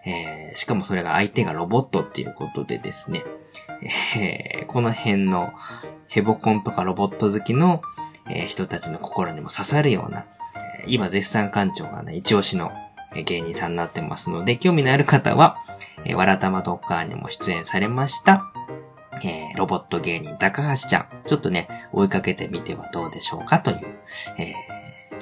A: えー、しかもそれが相手がロボットっていうことでですね、えー、この辺のヘボコンとかロボット好きの、えー、人たちの心にも刺さるような、え、今絶賛館長がね、一押しの芸人さんになってますので、興味のある方は、え、わらたまドッカーにも出演されました、え、ロボット芸人高橋ちゃん、ちょっとね、追いかけてみてはどうでしょうかという、え、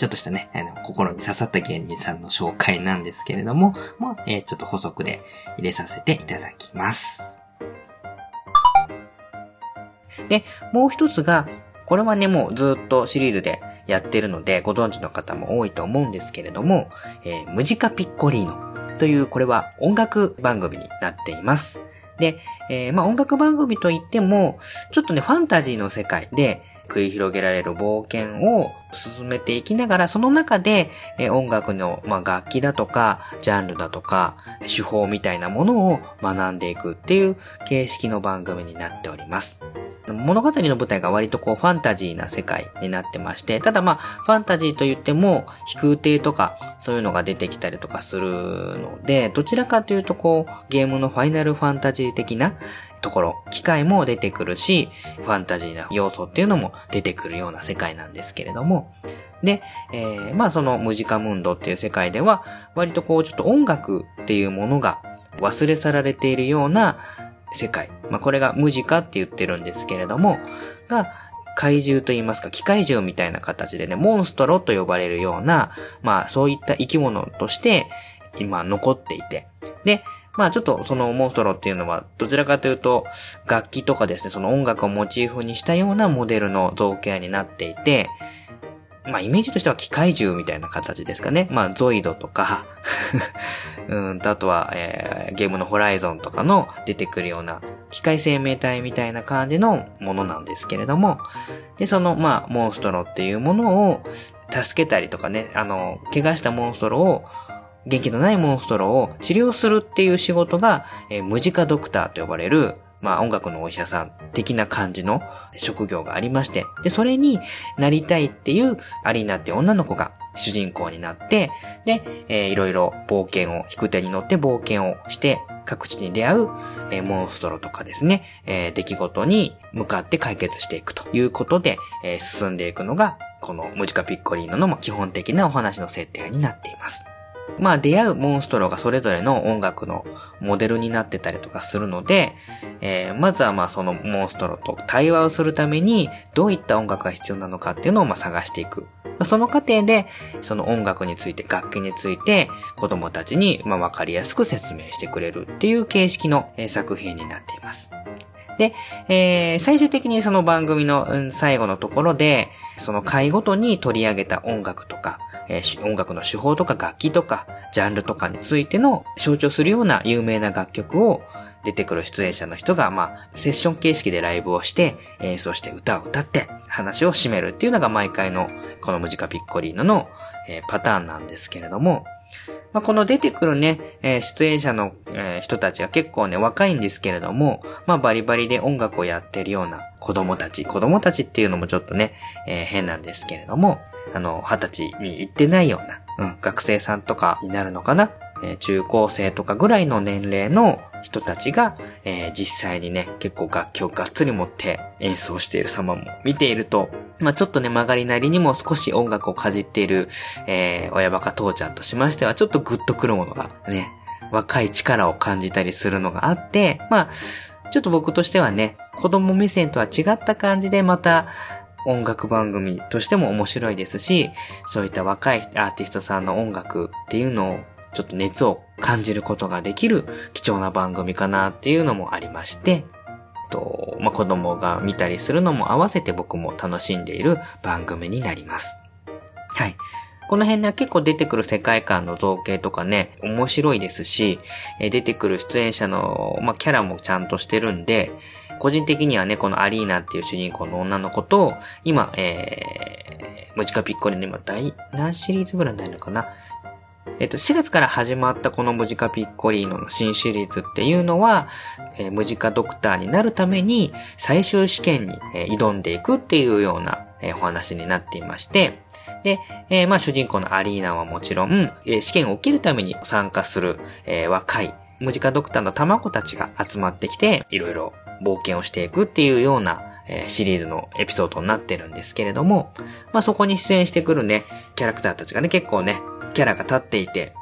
A: ちょっとしたね、あの、心に刺さった芸人さんの紹介なんですけれども、もう、えー、ちょっと補足で入れさせていただきます。で、もう一つが、これはね、もうずっとシリーズでやってるので、ご存知の方も多いと思うんですけれども、えー、ムジカピッコリーノという、これは音楽番組になっています。で、えー、まあ音楽番組といっても、ちょっとね、ファンタジーの世界で、繰り広げられる冒険を進めていきながら、その中で、え音楽の、まあ、楽器だとか、ジャンルだとか、手法みたいなものを学んでいくっていう形式の番組になっております。物語の舞台が割とこうファンタジーな世界になってまして、ただまあ、ファンタジーと言っても、飛空艇とか、そういうのが出てきたりとかするので、どちらかというとこう、ゲームのファイナルファンタジー的なところ、機械も出てくるし、ファンタジーな要素っていうのも出てくるような世界なんですけれども、で、えー、まあそのムジカムンドっていう世界では、割とこうちょっと音楽っていうものが忘れ去られているような世界。まあ、これが無ジカって言ってるんですけれども、が、怪獣と言いますか、機械獣みたいな形でね、モンストロと呼ばれるような、まあ、そういった生き物として、今残っていて。で、まあちょっとそのモンストロっていうのは、どちらかというと、楽器とかですね、その音楽をモチーフにしたようなモデルの造形になっていて、まあ、イメージとしては機械獣みたいな形ですかね。まあ、ゾイドとか (laughs) うんと、あとは、えー、ゲームのホライゾンとかの出てくるような機械生命体みたいな感じのものなんですけれども、で、その、まあ、モンストロっていうものを助けたりとかね、あの、怪我したモンストロを元気のないモンストロを治療するっていう仕事が、えー、ムジカドクターと呼ばれる、まあ音楽のお医者さん的な感じの職業がありまして、で、それになりたいっていうアリーナって女の子が主人公になって、で、えー、いろいろ冒険を、引く手に乗って冒険をして、各地に出会う、えー、モンストロとかですね、えー、出来事に向かって解決していくということで、えー、進んでいくのが、このムジカピッコリーノの基本的なお話の設定になっています。まあ出会うモンストロがそれぞれの音楽のモデルになってたりとかするので、えー、まずはまあそのモンストロと対話をするためにどういった音楽が必要なのかっていうのをまあ探していく。その過程で、その音楽について、楽器について、子供たちに、まあ、わかりやすく説明してくれるっていう形式の、作品になっています。で、えー、最終的にその番組の、最後のところで、その回ごとに取り上げた音楽とか、えー、音楽の手法とか楽器とか、ジャンルとかについての象徴するような有名な楽曲を出てくる出演者の人が、まあ、セッション形式でライブをして、演奏して歌を歌って話を締めるっていうのが毎回のこのムジカピッコリーノの、えー、パターンなんですけれども、まあ、この出てくるね、えー、出演者の、えー、人たちは結構ね、若いんですけれども、まあ、バリバリで音楽をやってるような子供たち、子供たちっていうのもちょっとね、えー、変なんですけれども、あの、二十歳に行ってないような、うん、学生さんとかになるのかな、え中高生とかぐらいの年齢の人たちが、えー、実際にね、結構楽器をがっつり持って演奏している様も見ていると、まあちょっとね、曲がりなりにも少し音楽をかじっている、えー、親バカ父ちゃんとしましては、ちょっとグッとくるものがね、若い力を感じたりするのがあって、まあ、ちょっと僕としてはね、子供目線とは違った感じでまた、音楽番組としても面白いですし、そういった若いアーティストさんの音楽っていうのをちょっと熱を感じることができる貴重な番組かなっていうのもありまして、と、まあ、子供が見たりするのも合わせて僕も楽しんでいる番組になります。はい。この辺ね、結構出てくる世界観の造形とかね、面白いですし、出てくる出演者の、まあ、キャラもちゃんとしてるんで、個人的にはね、このアリーナっていう主人公の女の子と、今、えー、ムチカピッコリの今、第、何シリーズぐらいになるのかな？えっと、4月から始まったこのムジカピッコリーノの新シリーズっていうのは、えー、ムジカドクターになるために最終試験に、えー、挑んでいくっていうような、えー、お話になっていまして、で、えー、まあ主人公のアリーナはもちろん、えー、試験を受けるために参加する、えー、若いムジカドクターの卵たちが集まってきて、いろいろ冒険をしていくっていうような、え、シリーズのエピソードになってるんですけれども、まあそこに出演してくるね、キャラクターたちがね、結構ね、キャラが立っていて、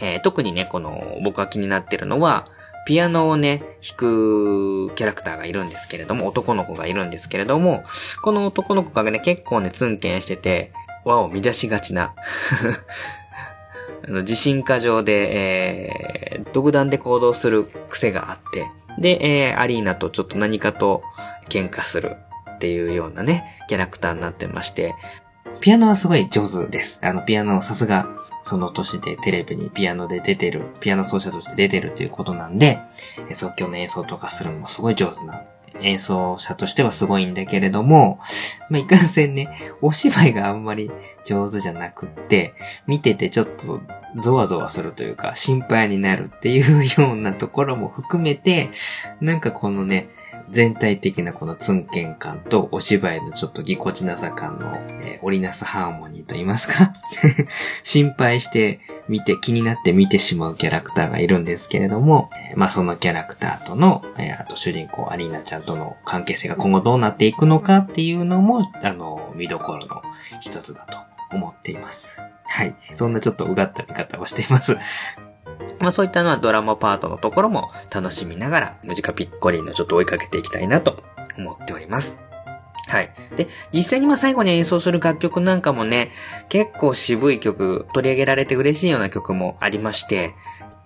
A: えー、特にね、この、僕が気になってるのは、ピアノをね、弾くキャラクターがいるんですけれども、男の子がいるんですけれども、この男の子がね、結構ね、ツンケンしてて、輪を乱しがちな (laughs) あの、自信過剰で、えー、独断で行動する癖があって、で、えー、アリーナとちょっと何かと喧嘩するっていうようなね、キャラクターになってまして、ピアノはすごい上手です。あの、ピアノさすが、その年でテレビにピアノで出てる、ピアノ奏者として出てるっていうことなんで、即興の演奏とかするのもすごい上手な演奏者としてはすごいんだけれども、まあ、いかんせんね、お芝居があんまり上手じゃなくって、見ててちょっとゾワゾワするというか、心配になるっていうようなところも含めて、なんかこのね、全体的なこのツンケン感とお芝居のちょっとぎこちなさ感の、えー、織りなすハーモニーと言いますか (laughs) 心配して見て気になって見てしまうキャラクターがいるんですけれども、えー、まあそのキャラクターとの、えー、あと主人公アリーナちゃんとの関係性が今後どうなっていくのかっていうのも、あの、見どころの一つだと思っています。はい。そんなちょっとうがった見方をしています。まあそういったのはドラマパートのところも楽しみながら、ムジカピッコリーのちょっと追いかけていきたいなと思っております。はい。で、実際にまあ最後に演奏する楽曲なんかもね、結構渋い曲、取り上げられて嬉しいような曲もありまして、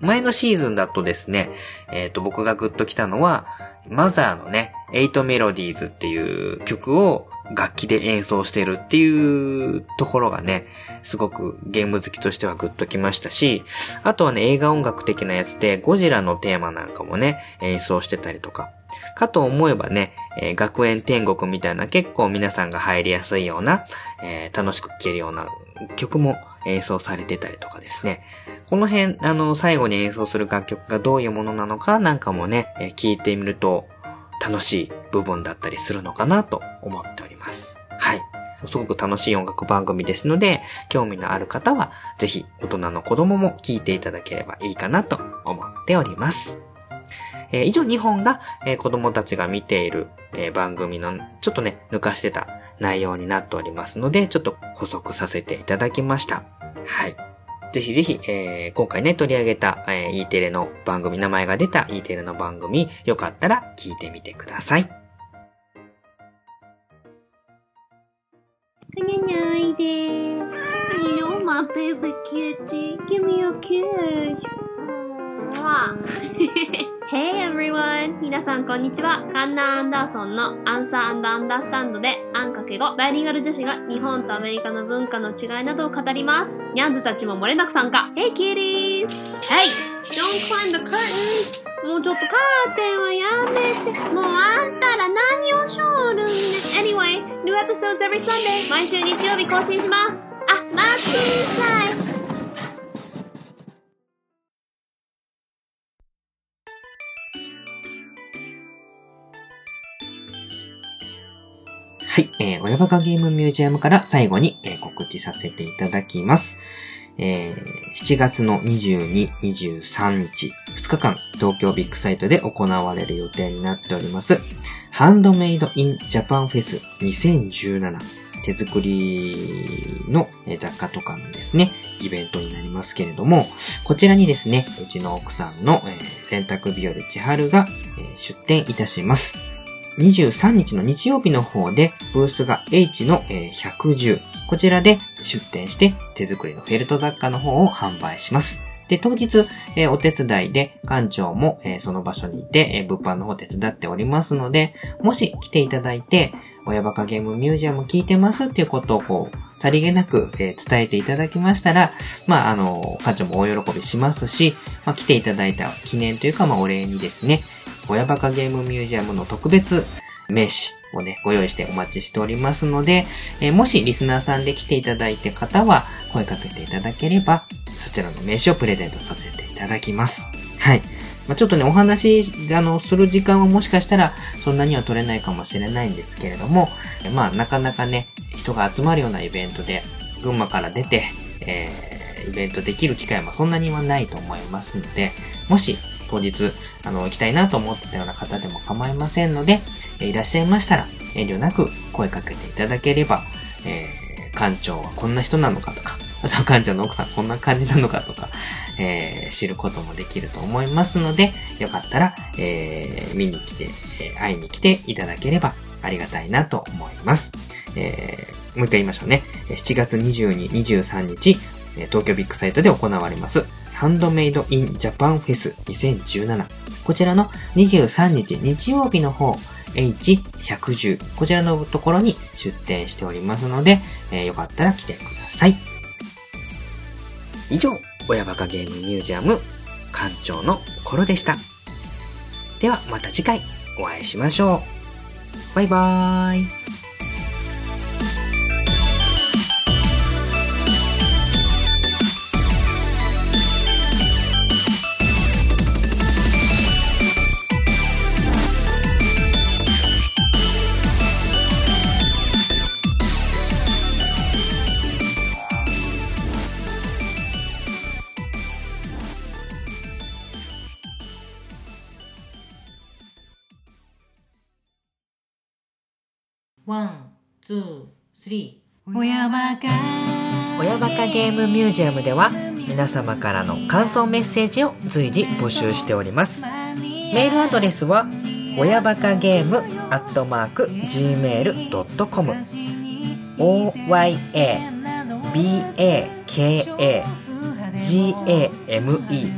A: 前のシーズンだとですね、えっ、ー、と、僕がグッと来たのは、マザーのね、エイトメロディーズっていう曲を楽器で演奏してるっていうところがね、すごくゲーム好きとしてはグッときましたし、あとはね、映画音楽的なやつでゴジラのテーマなんかもね、演奏してたりとか。かと思えばね、えー、学園天国みたいな結構皆さんが入りやすいような、えー、楽しく聴けるような曲も演奏されてたりとかですね。この辺、あの、最後に演奏する楽曲がどういうものなのかなんかもね、えー、聞いてみると楽しい部分だったりするのかなと思っております。はい。すごく楽しい音楽番組ですので、興味のある方は、ぜひ大人の子供も聞いていただければいいかなと思っております。えー、以上2本が、えー、子供たちが見ている、えー、番組のちょっとね、抜かしてた内容になっておりますので、ちょっと補足させていただきました。はい。ぜひぜひ、えー、今回ね、取り上げた、えー、E テレの番組、名前が出た E テレの番組、よかったら聞いてみてください。
D: はにゃにゃいでー。You know my baby kitty. Give me a kiss. さんこんにちは。カンナ・アンダーソンのアンサーアンダースタンドでアンかけ語バイリンガル女子が日本とアメリカの文化の違いなどを語ります。ニャンズたちも漏れなく参加。Hey kitties! Hey! Don't climb the curtains! もうちょっとカーテンはやめて。もうあんたら何をしょるんね。Anyway, new episodes every Sunday. 毎週日曜日更新します。あ、待ってください。
A: はい、えー、親バカゲームミュージアムから最後に、えー告知させていただきます。えー、7月の22、23日、2日間、東京ビッグサイトで行われる予定になっております。ハンドメイドインジャパンフェス2017手作りの雑貨とかのですね、イベントになりますけれども、こちらにですね、うちの奥さんの、え洗濯日和千春が、え出店いたします。23日の日曜日の方で、ブースが H の110。こちらで出店して手作りのフェルト雑貨の方を販売します。で、当日、えーお手伝いで館長も、えーその場所にいて、えー物販の方を手伝っておりますので、もし来ていただいて、親バカゲームミュージアム聞いてますっていうことをこう、さりげなく、えー伝えていただきましたら、まあ、あの、館長も大喜びしますし、まあ、来ていただいた記念というか、まあ、お礼にですね、親バカゲームミュージアムの特別名刺をね、ご用意してお待ちしておりますので、えーもしリスナーさんで来ていただいた方は、声かけていただければ、そちらの名刺をプレゼントさせていただきます。はい。まあ、ちょっとね、お話、あの、する時間はもしかしたら、そんなには取れないかもしれないんですけれども、まあ、なかなかね、人が集まるようなイベントで、群馬から出て、えー、イベントできる機会もそんなにはないと思いますので、もし、当日、あの、行きたいなと思ってたような方でも構いませんので、いらっしゃいましたら、遠慮なく声かけていただければ、えー、館長はこんな人なのかとか、(laughs) あと館長の奥さんこんな感じなのかとか、えー知ることもできると思いますので、よかったら、えー見に来て、えー会いに来ていただければありがたいなと思います。えーもう一回言いましょうね。7月22、23日、東京ビッグサイトで行われます、ハンドメイドインジャパンフェス2017。こちらの23日日曜日の方、H110。こちらのところに出店しておりますので、えーよかったら来てください。以上、親バカゲームミュージアム館長の頃でした。ではまた次回お会いしましょう。バイバーイ。
E: One、two、three。親バカ。
A: 親バカゲームミュージアムでは皆様からの感想メッセージを随時募集しておりますメールアドレスは親バカゲームアットマーク gmail.com oyabakagame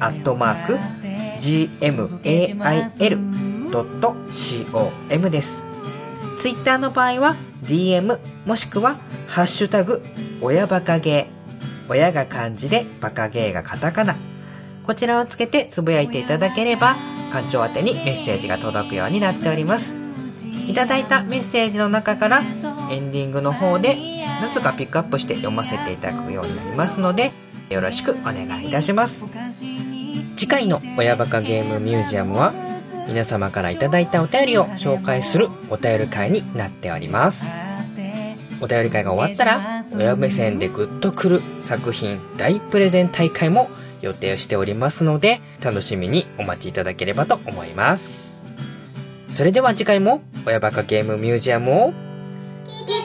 A: アットマーク gmail.com ですツイッターの場合は DM もしくはハッシュタグ親バカゲー。親が漢字でバカゲーがカタカナ。こちらをつけてつぶやいていただければ館長宛にメッセージが届くようになっております。いただいたメッセージの中からエンディングの方で何つかピックアップして読ませていただくようになりますのでよろしくお願いいたします。次回の親バカゲームミュージアムは皆様から頂いたお便りを紹介するお便り会になっております。お便り会が終わったら親目線でグッとくる作品大プレゼン大会も予定しておりますので楽しみにお待ちいただければと思います。それでは次回も親バカゲームミュージアムを
C: 聞き